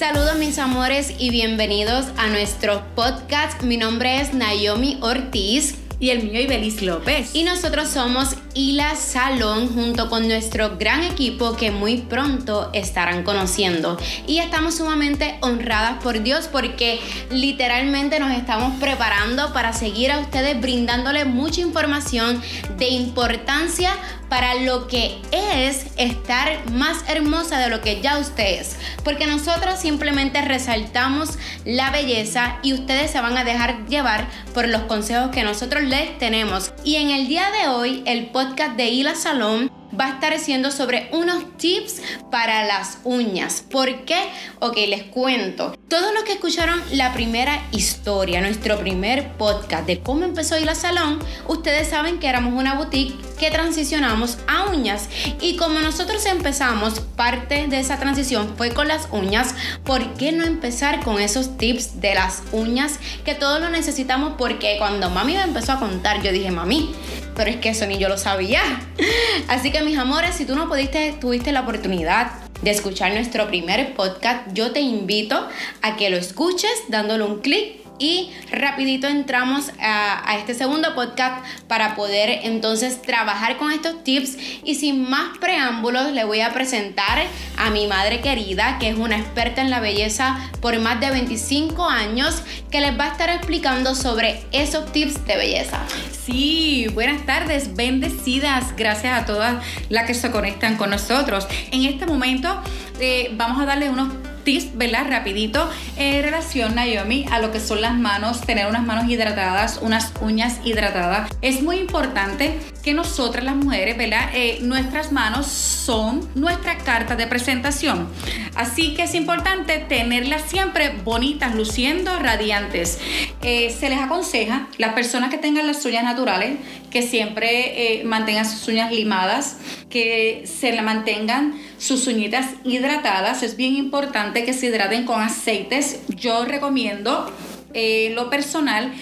Saludos mis amores y bienvenidos a nuestro podcast. Mi nombre es Naomi Ortiz. Y el mío Ibelis López. Y nosotros somos Hila Salón junto con nuestro gran equipo que muy pronto estarán conociendo. Y estamos sumamente honradas por Dios porque literalmente nos estamos preparando para seguir a ustedes brindándole mucha información de importancia para lo que es estar más hermosa de lo que ya usted es. Porque nosotros simplemente resaltamos la belleza y ustedes se van a dejar llevar por los consejos que nosotros les tenemos. Y en el día de hoy, el podcast de Hila Salón va a estar haciendo sobre unos tips para las uñas. ¿Por qué? Ok, les cuento. Todos los que escucharon la primera historia, nuestro primer podcast de cómo empezó Hila Salón, ustedes saben que éramos una boutique que transicionamos a uñas. Y como nosotros empezamos, parte de esa transición fue con las uñas, ¿por qué no empezar con esos tips de las uñas que todos lo necesitamos? Porque cuando mami me empezó a contar, yo dije, mami, pero es que eso ni yo lo sabía. Así que mis amores, si tú no pudiste, tuviste la oportunidad de escuchar nuestro primer podcast, yo te invito a que lo escuches dándole un clic y rapidito entramos a, este segundo podcast para poder entonces trabajar con estos tips y sin más preámbulos le voy a presentar a mi madre querida que es una experta en la belleza por más de 25 años que les va a estar explicando sobre esos tips de belleza. Sí, buenas tardes, bendecidas, gracias a todas las que se conectan con nosotros. En este momento eh, vamos a darle unos tips, ¿verdad? Rapidito en relación, Naomi, a lo que son las manos, tener unas manos hidratadas, unas uñas hidratadas. Es muy importante que nosotras las mujeres, ¿verdad? Eh, nuestras manos son nuestra carta de presentación. Así que es importante tenerlas siempre bonitas, luciendo, radiantes. Eh, se les aconseja, las personas que tengan las uñas naturales, que siempre eh, mantengan sus uñas limadas, que se le mantengan sus uñitas hidratadas. Es bien importante que se hidraten con aceites. Yo recomiendo eh, lo personal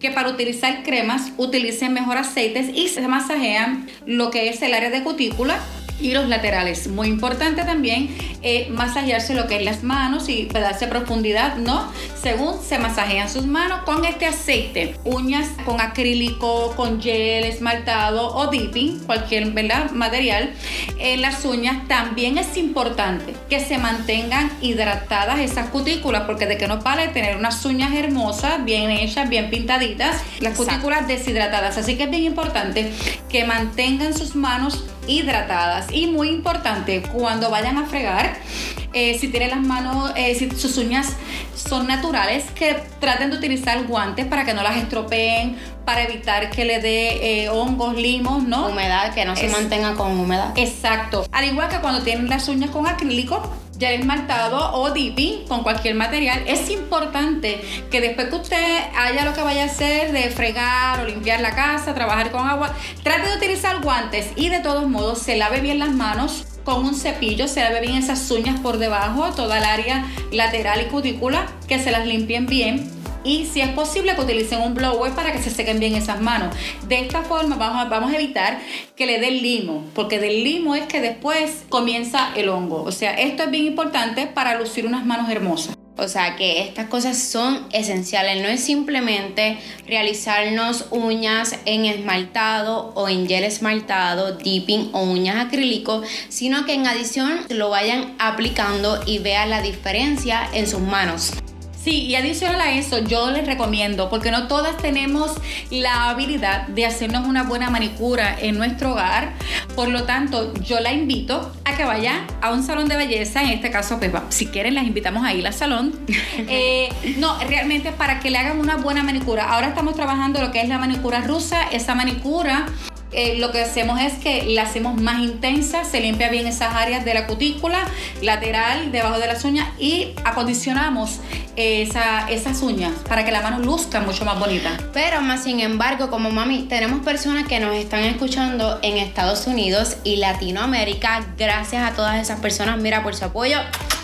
que para utilizar cremas utilicen mejor aceites y se masajean lo que es el área de cutícula y los laterales. Muy importante también eh, masajearse lo que es las manos y darse profundidad, ¿no? Según se masajean sus manos con este aceite. Uñas con acrílico, con gel, esmaltado o dipping, cualquier ¿verdad? material. En las uñas también es importante que se mantengan hidratadas esas cutículas, porque de que no vale tener unas uñas hermosas, bien hechas, bien pintaditas, las cutículas deshidratadas. Así que es bien importante que mantengan sus manos hidratadas. Y muy importante, cuando vayan a fregar, eh, si tienen las manos, eh, si sus uñas son naturales, que traten de utilizar guantes para que no las estropeen, para evitar que le dé eh, hongos, limos, ¿no? Humedad, que no se mantenga con humedad. Exacto. Al igual que cuando tienen las uñas con acrílico, ya esmaltado o dipping con cualquier material, es importante que después que usted haya lo que vaya a hacer de fregar o limpiar la casa, trabajar con agua, trate de utilizar guantes y de todos modos se lave bien las manos con un cepillo, se lave bien esas uñas por debajo, toda el área lateral y cutícula, que se las limpien bien y si es posible que utilicen un blower para que se sequen bien esas manos. De esta forma vamos a, vamos a evitar que le dé limo, porque del limo es que después comienza el hongo. O sea, esto es bien importante para lucir unas manos hermosas. O sea que estas cosas son esenciales, no es simplemente realizarnos uñas en esmaltado o en gel esmaltado, dipping o uñas acrílico, sino que en adición lo vayan aplicando y vean la diferencia en sus manos. Sí, y adicional a eso, yo les recomiendo, porque no todas tenemos la habilidad de hacernos una buena manicura en nuestro hogar. Por lo tanto, yo la invito a que vaya a un salón de belleza. En este caso, pues si quieren, las invitamos a ir al salón. Eh, no, realmente para que le hagan una buena manicura. Ahora estamos trabajando lo que es la manicura rusa. Esa manicura eh, lo que hacemos es que la hacemos más intensa, se limpia bien esas áreas de la cutícula, lateral, debajo de las uñas y acondicionamos esas uñas para que la mano luzca mucho más bonita. Pero más sin embargo, como mami, tenemos personas que nos están escuchando en Estados Unidos y Latinoamérica. Gracias a todas esas personas, mira, por su apoyo.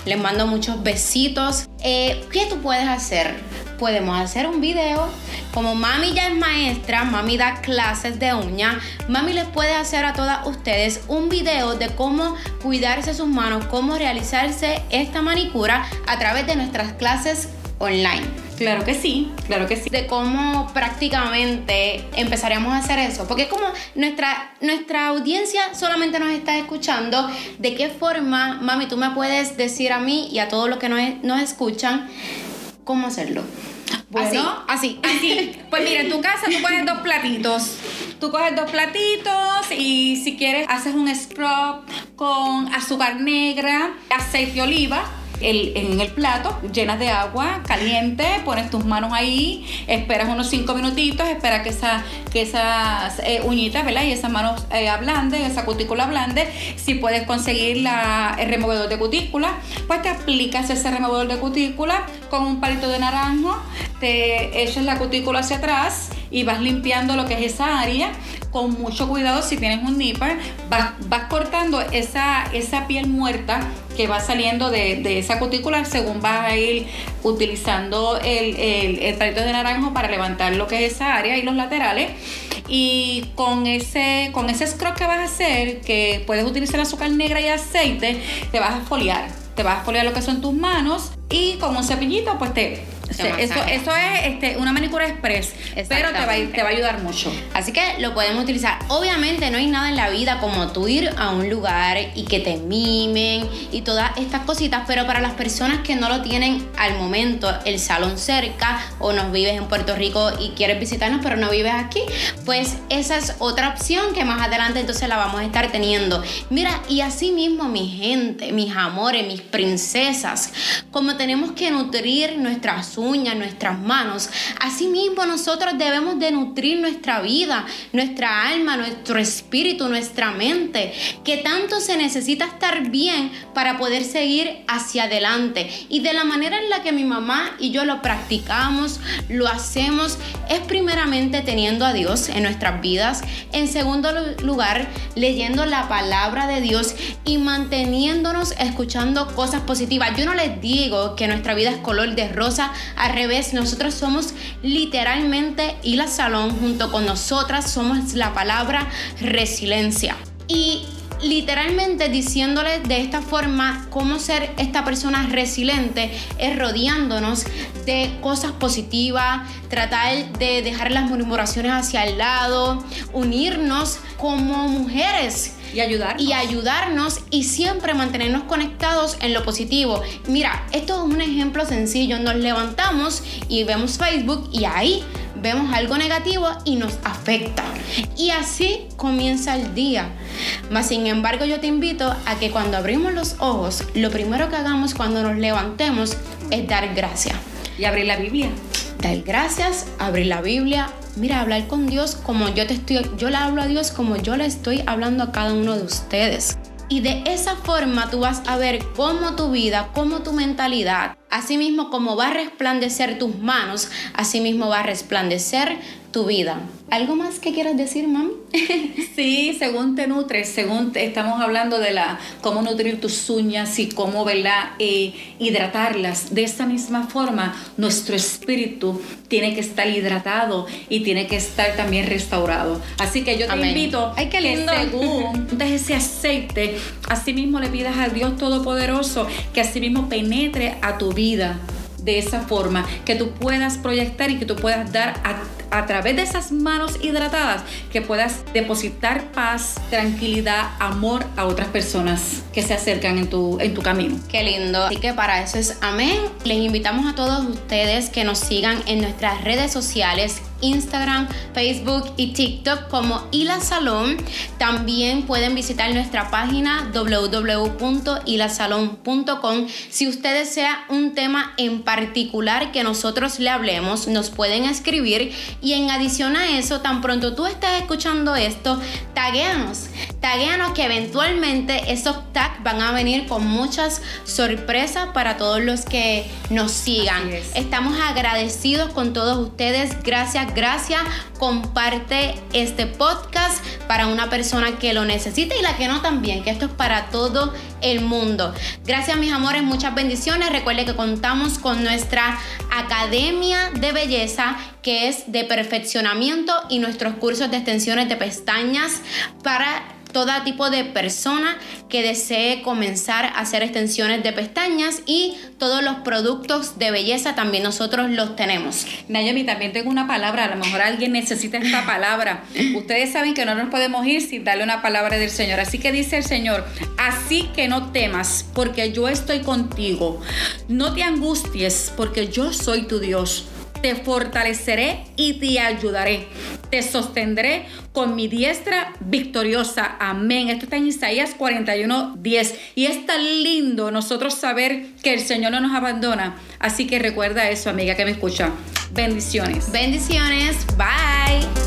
Les mando muchos besitos. Eh, ¿Qué tú puedes hacer podemos hacer un video. Como mami ya es maestra, mami da clases de uña, mami les puede hacer a todas ustedes un video de cómo cuidarse sus manos, cómo realizarse esta manicura a través de nuestras clases online. Claro que sí, claro que sí. De cómo prácticamente empezaríamos a hacer eso. Porque como nuestra, nuestra audiencia solamente nos está escuchando. ¿De qué forma, mami, tú me puedes decir a mí y a todos los que nos, nos escuchan cómo hacerlo? Bueno, así, así. Pues mira, en tu casa tú coges dos platitos. Tú coges dos platitos y si quieres haces un scrub con azúcar negra, aceite de oliva en el plato, llenas de agua caliente, pones tus manos ahí, esperas unos 5 minutitos, esperas que, esa, esas eh, uñitas, ¿verdad? Y esas manos eh, ablanden, esa cutícula blande. Si puedes conseguir la, el removedor de cutícula, pues te aplicas ese removedor de cutícula con un palito de naranjo, te echas la cutícula hacia atrás y vas limpiando lo que es esa área con mucho cuidado si tienes un nipper, vas, vas cortando esa, esa piel muerta que va saliendo de, esa cutícula según vas a ir utilizando el, el, palito de naranjo para levantar lo que es esa área y los laterales. Y con ese, con ese scrub que vas a hacer, que puedes utilizar azúcar negra y aceite, te vas a foliar. Te vas a foliar lo que son tus manos y con un cepillito pues te eso, eso es este, una manicura express, pero te va, te va a ayudar mucho. Así que lo podemos utilizar. Obviamente no hay nada en la vida como tú ir a un lugar y que te mimen y todas estas cositas, pero para las personas que no lo tienen al momento, el salón cerca o nos vives en Puerto Rico y quieres visitarnos pero no vives aquí, pues esa es otra opción que más adelante entonces la vamos a estar teniendo. Mira, y así mismo mi gente, mis amores, mis princesas, como tenemos que nutrir nuestras uñas, nuestras manos. Asimismo, nosotros debemos de nutrir nuestra vida, nuestra alma, nuestro espíritu, nuestra mente, que tanto se necesita estar bien para poder seguir hacia adelante. Y de la manera en la que mi mamá y yo lo practicamos, lo hacemos, es teniendo a Dios en nuestras vidas. En segundo lugar, leyendo la palabra de Dios y manteniéndonos escuchando cosas positivas. Yo no les digo que nuestra vida es color de rosa, al revés, nosotros somos literalmente y la salón junto con nosotras somos la palabra resiliencia. Y literalmente diciéndole de esta forma cómo ser esta persona resiliente es rodeándonos de cosas positivas, tratar de dejar las murmuraciones hacia el lado, unirnos como mujeres y ayudarnos. Y ayudarnos y siempre mantenernos conectados en lo positivo. Mira, esto es un ejemplo sencillo. Nos levantamos y vemos Facebook y ahí vemos algo negativo y nos afecta. Y así comienza el día. Mas sin embargo yo te invito a que cuando abrimos los ojos, lo primero que hagamos cuando nos levantemos es dar gracias. Y abrir la Biblia. Dar gracias, abrir la Biblia, mira, hablar con Dios como yo te estoy, yo le hablo a Dios como yo le estoy hablando a cada uno de ustedes. Y de esa forma tú vas a ver cómo tu vida, cómo tu mentalidad, así mismo como va a resplandecer tus manos, así mismo va a resplandecer tu vida. ¿Algo más que quieras decir, mami? sí, según te nutres, según estamos hablando de la cómo nutrir tus uñas y cómo ¿verdad? Eh, hidratarlas. De esa misma forma, nuestro espíritu tiene que estar hidratado y tiene que estar también restaurado. Así que yo te invito Ay, qué lindo. que según ese aceite, así mismo le pidas a Dios Todopoderoso que así mismo penetre a tu vida de esa forma, que tú puedas proyectar y que tú puedas dar a a través de esas manos hidratadas que puedas depositar paz, tranquilidad, amor a otras personas que se acercan en tu, en tu camino. Qué lindo. Así que para eso es amén. Les invitamos a todos ustedes que nos sigan en nuestras redes sociales Instagram, Facebook y TikTok como Ila Salón. También pueden visitar nuestra página www.ilasalon.com. Si usted desea un tema en particular que nosotros le hablemos, nos pueden escribir y en adición a eso, tan pronto tú estés escuchando esto, tagueanos. Tagueanos que eventualmente esos tags van a venir con muchas sorpresas para todos los que nos sigan. Estamos agradecidos con todos ustedes. Gracias gracias. Comparte este podcast para una persona que lo necesita y la que no también, que esto es para todo el mundo. Gracias mis amores, muchas bendiciones. Recuerde que contamos con nuestra Academia de Belleza que es de perfeccionamiento y nuestros cursos de extensiones de pestañas para todo tipo de persona que desee comenzar a hacer extensiones de pestañas y todos los productos de belleza también nosotros los tenemos. Naomi, también tengo una palabra, a lo mejor alguien necesita esta palabra. Ustedes saben que no nos podemos ir sin darle una palabra del Señor. Así que dice el Señor, así que no temas, porque yo estoy contigo. No te angusties, porque yo soy tu Dios te fortaleceré y te ayudaré. Te sostendré con mi diestra victoriosa. Amén. Esto está en Isaías 41, 10. Y es tan lindo nosotros saber que el Señor no nos abandona. Así que recuerda eso, amiga que me escucha. Bendiciones. Bendiciones. Bye.